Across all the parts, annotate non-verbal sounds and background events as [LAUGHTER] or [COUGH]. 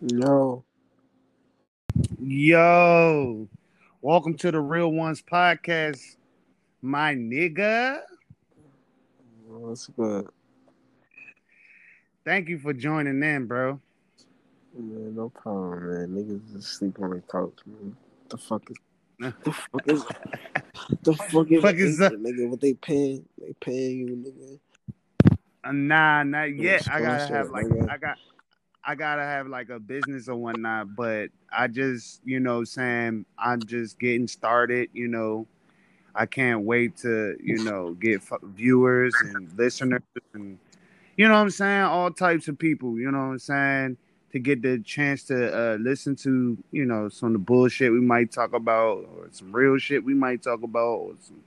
Yo, Yo, welcome to the Real Ones podcast, my nigga. what's good? Thank you for joining in, bro. Man, no problem, man. Niggas just sleep on the couch, man. The fuck is [LAUGHS] the fuck is the fuck is, Fuck is that? nigga? What they paying? They paying you, nigga. Uh, nah, not yet. I gotta have like. I got I gotta have like a business or whatnot, but I just, you know, Sam, I'm just getting started, you know. I can't wait to, you know, get f- viewers and listeners and you know what I'm saying, all types of people, you know what I'm saying, to get the chance to uh, listen to, you know, some of the bullshit we might talk about or some real shit we might talk about or some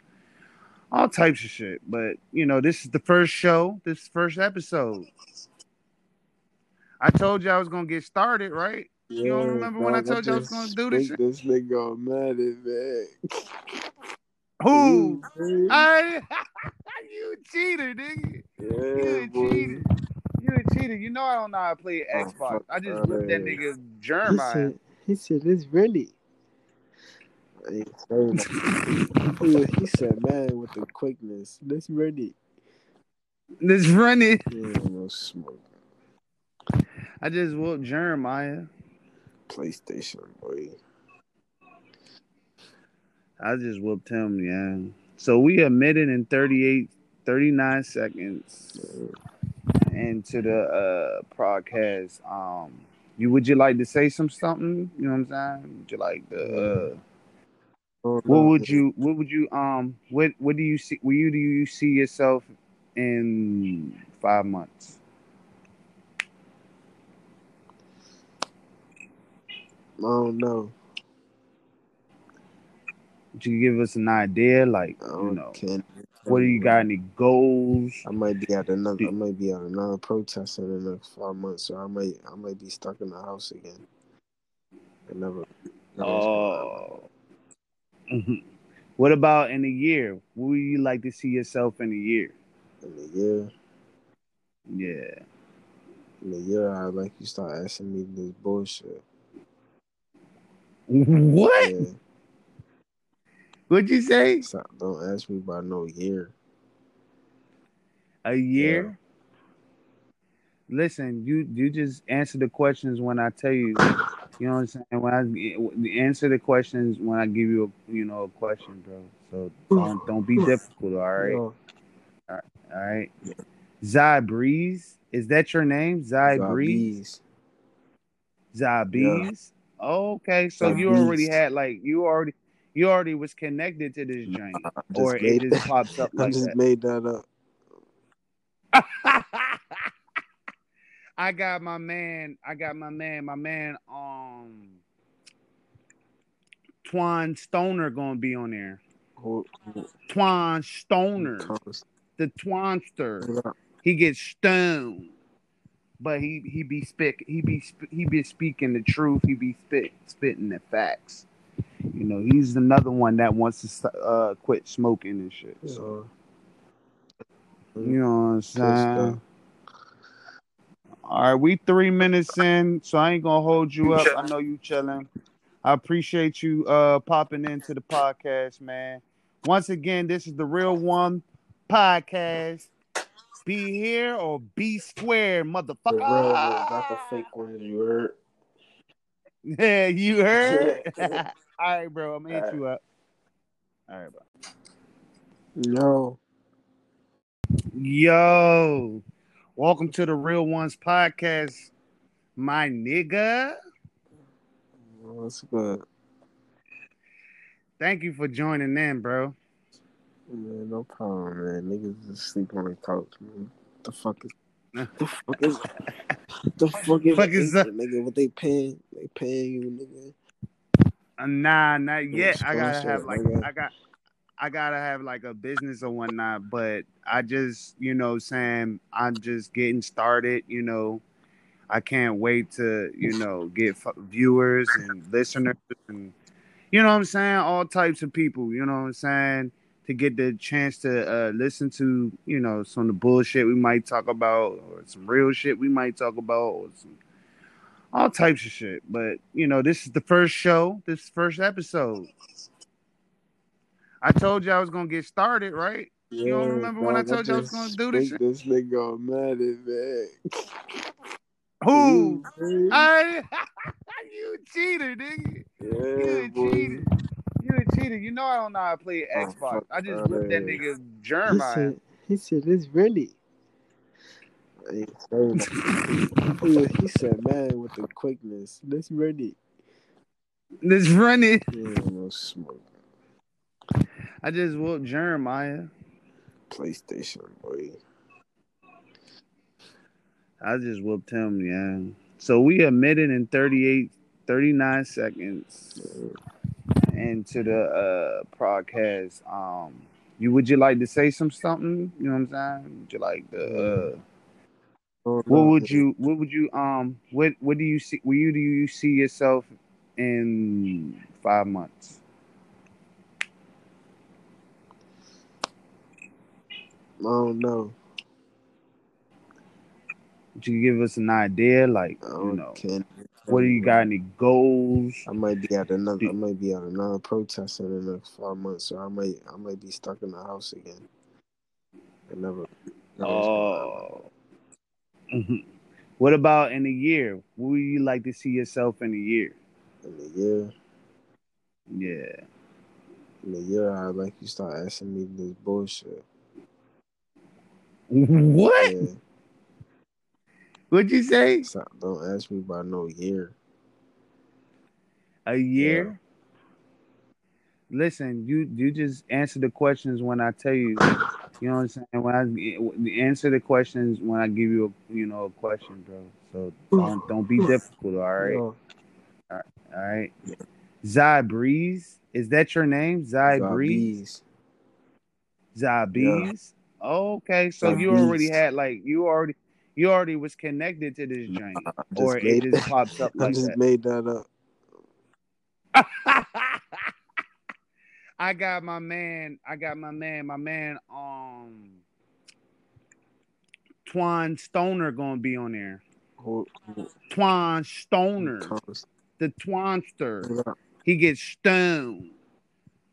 all types of shit. But you know, this is the first show, this first episode. I told you I was gonna get started, right? You don't remember when I told you I was gonna do this spoke This nigga mad at man. Who? I, you [LAUGHS] [LAUGHS] cheater, nigga. Yeah, You a boy. cheater. You a cheater. You know I don't know how to play Xbox. I just whipped that nigga He germ out. said, he said, it's really. He said, [LAUGHS] he, he said, man, with the quickness, this ready. Let's run it. Yeah, no smoke. I just whooped Jeremiah. PlayStation, boy. I just whooped him, yeah. So we admitted in 38, 39 seconds into the uh podcast. Um you would you like to say some something? You know what I'm saying? Would you like to uh what would you what would you um what what do you see where you do you see yourself in five months? I don't know. Would you give us an idea? Like, you know, what do you got any goals? I might be at another. I might be at another protest in the next five months, so I might. I might be stuck in the house again. I never. Oh. [LAUGHS] What about in a year? What would you like to see yourself in a year? in a year. Yeah. In a year, I like you start asking me this bullshit. What? Yeah, What'd you say? stop, don't ask me about no year. A year? Listen, you you just answer the questions when I tell you. You know what I'm saying? When I answer the questions when I give you a you know a question, bro. So don't don't be difficult. All right, Yo, all right. Zai Breeze, is that your name? Zai Breeze. Zabiz. Zabiz. Okay, so you already had like you already you already was connected to this joint, or it just pops up [LAUGHS] Like I just that. made that up. [LAUGHS] I got my man. I got my man. My man. Um, Twan Stoner gonna be on there. Twan Stoner, the Twanster. He gets stoned, but he he be spick he be he be speaking the truth. He be spit spitting the facts. You know, he's another one that wants to uh quit smoking and shit. So So, you know what I'm saying. All right, we three minutes in, so I ain't gonna hold you up. I know you chilling. I appreciate you uh popping into the podcast, man. Once again, this is the real one podcast. Be here or be square, The motherfucker. real one, not the fake ones you heard. Yeah, [LAUGHS] you heard. [LAUGHS] [LAUGHS] All right, bro. I'm gonna hit you up. All right, bro. Yo, Yo, welcome to the Real Ones podcast, my nigga. what's good? Thank you for joining in, bro. Man, no problem, man. Niggas just sleep on the couch, man. The fuck is the fuck is the fuck is, Fuck is that? nigga? What they paying? They paying you, nigga. Uh, nah, not yet. I gotta have like nigga. I got I gotta have like a business or whatnot. But I just you know saying I'm just getting started. You know, I can't wait to you know get f- viewers and listeners and you know what I'm saying all types of people. You know what I'm saying to get the chance to uh, listen to you know some of the bullshit we might talk about or some real shit we might talk about or some all types of shit. But you know, this is the first show, this first episode. I told you I was gonna get started, right? Yeah, You don't remember when I told you I was gonna do this think This nigga mad at me. Who? You. I [LAUGHS] you cheater, nigga. Yeah, You cheater. You cheater. You know I don't know how to play Oh, Xbox. fuck I just whipped that here. nigga He germ out. said, he said, it's ready. I ain't he, he said, man, with the quickness, let's ready. Let's run it. Yeah, no smoke. I just whooped Jeremiah. PlayStation, boy. I just whooped him, yeah. So we admitted in 38, 39 seconds into the uh podcast. Um you would you like to say some something? You know what I'm saying? Would you like to uh what would you what would you um what what do you see where you do you see yourself in five months? I don't know. Would you give us an idea? Like, you know. What do you got any goals? I might be at another. I might be at another protest in the next five months, so I might. I might be stuck in the house again. I never. Oh. Mhm. What about in a year? What would you like to see yourself in a year? in a year. Yeah. In a year, I like you start asking me this bullshit. What? Yeah, What'd you say? stop, don't ask me about no year. A year? Listen, you you just answer the questions when I tell you. You know what I'm saying? When I answer the questions when I give you a you know a question, bro. So don't don't be difficult. All right, Yo, all right. Zai Breeze, is that your name? Zai Breeze. Zombies. Zabiz. Oh, okay, so you already had like you already you already was connected to this joint, or it just that- pops up I like just that. made that up. [LAUGHS] I got my man. I got my man. My man. Um, Twan Stoner gonna be on there. Who, who, Twan Stoner, the Twanster. He gets stoned,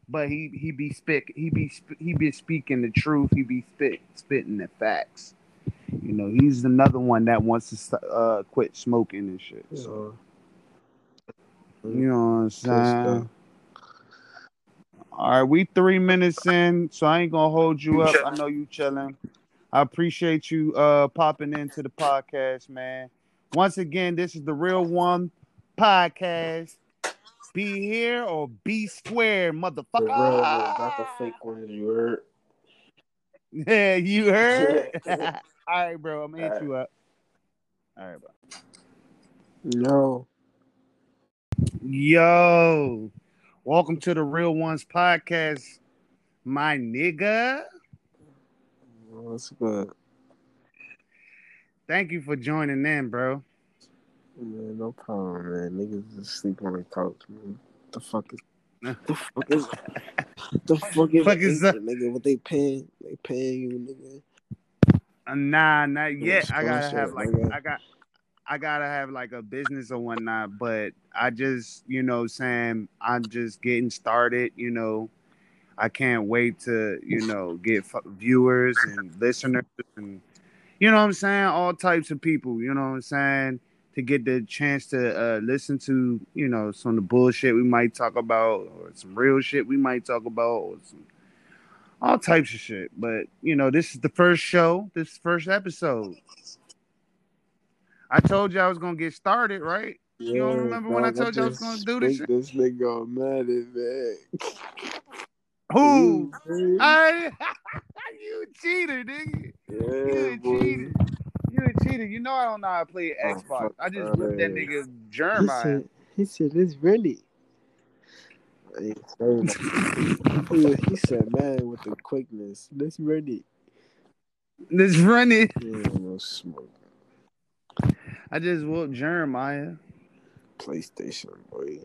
but he he be spit. He be sp- he be speaking the truth. He be spit spitting the facts. You know, he's another one that wants to uh quit smoking and shit. So So, you know what I'm saying. All right, we three minutes in, so I ain't gonna hold you up. I know you chilling. I appreciate you uh popping into the podcast, man. Once again, this is the real one podcast. Be here or be square, The motherfucker. real ones, not the fake ones you heard. Yeah, [LAUGHS] you heard. [LAUGHS] All right, bro. I'm gonna hit you up. All right, bro. Yo. Yo, welcome to the Real Ones podcast, my nigga. What's good? Thank you for joining in, bro. Man, no problem, man. Niggas just sleep on the couch, man. The fuck is the fuck is the fuck is, [LAUGHS] Fuck is that? nigga? What they paying? They paying you, nigga. Uh, nah, not yet. I gotta have like. I got I gotta have like a business or whatnot. But I just you know saying I'm just getting started. You know, I can't wait to you know get f- viewers and listeners and you know what I'm saying all types of people. You know what I'm saying to get the chance to uh, listen to you know some of the bullshit we might talk about or some real shit we might talk about or some all types of shit. But you know, this is the first show, this first episode. I told you I was gonna get started, right? You don't remember when I told you I was gonna do this think This nigga on Madden, man. Who? You. I [LAUGHS] you a cheater, nigga. Yeah, You a boy. cheater. You a cheater. You know I don't know how to play Oh, Xbox. fuck I just outta whipped that here. nigga He germ out. said, he said, it's ready. I ain't saying that. he, said, man, with the quickness, let's run it. Let's run it. Yeah, no smoke. I just whooped Jeremiah. PlayStation, boy.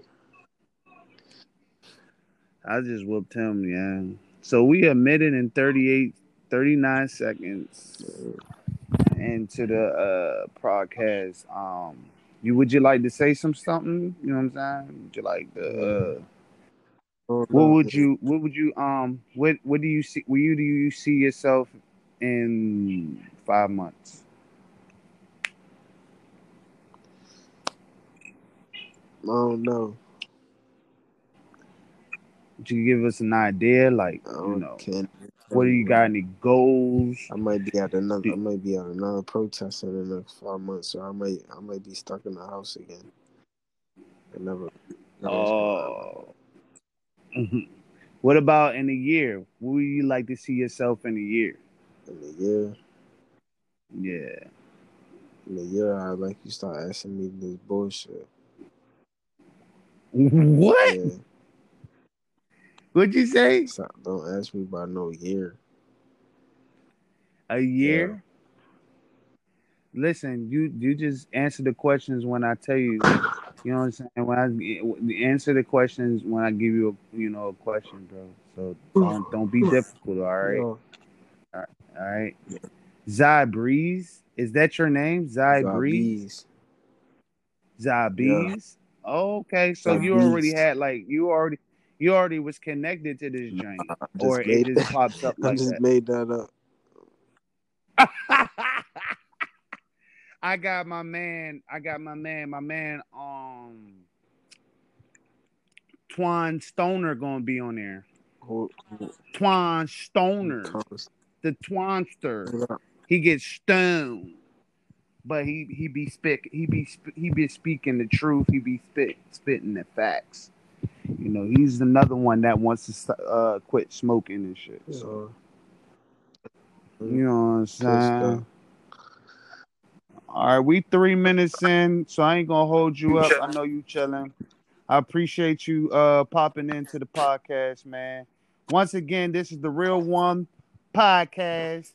I just whooped him, yeah. So we admitted in 38, 39 seconds into the uh podcast. Um, You would you like to say some something? You know what I'm saying? Would you like to? Uh, what would you? What would you? Um. What? What do you see? Where you do you see yourself in five months? I don't know. Would you give us an idea? Like, you know, can't. what do you got? Any goals? I might be at another. Do- I might be at another protest in the next five months, so I might. I might be stuck in the house again. I never. never Oh. Mhm. What about in a year? What would you like to see yourself in a year? in a year. Yeah. In a year, I like you start asking me this bullshit. What? Yeah, What'd you say? stop, don't ask me about no year. A year? Listen, you you just answer the questions when I tell you. You know what I'm saying? When I answer the questions when I give you a you know a question, bro. So don't don't be difficult. All right, Yeah. all right. Zai Breeze, is that your name? Zai Zai Breeze, Bees. Zai Breeze. Oh, okay, so Zai you already had like you already you already was connected to this joint, I or it made just pops up [LAUGHS] I just that. made that up. [LAUGHS] I got my man. I got my man. My man. Um, Twan Stoner gonna be on there. Twan Stoner, the Twanster. He gets stoned, but he he be spit. He be sp- he be speaking the truth. He be spit spitting the facts. You know, he's another one that wants to st- uh quit smoking and shit. So So, you know what I'm saying. All right, we three minutes in, so I ain't gonna hold you up. I know you chilling. I appreciate you uh popping into the podcast, man. Once again, this is the real one podcast.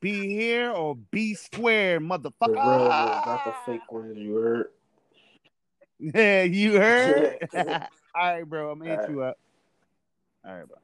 Be here or be square, The motherfucker. real one, not the fake ones you heard. Yeah, [LAUGHS] you heard. [LAUGHS] [LAUGHS] All right, bro. I'm gonna hit you up. All right, bro.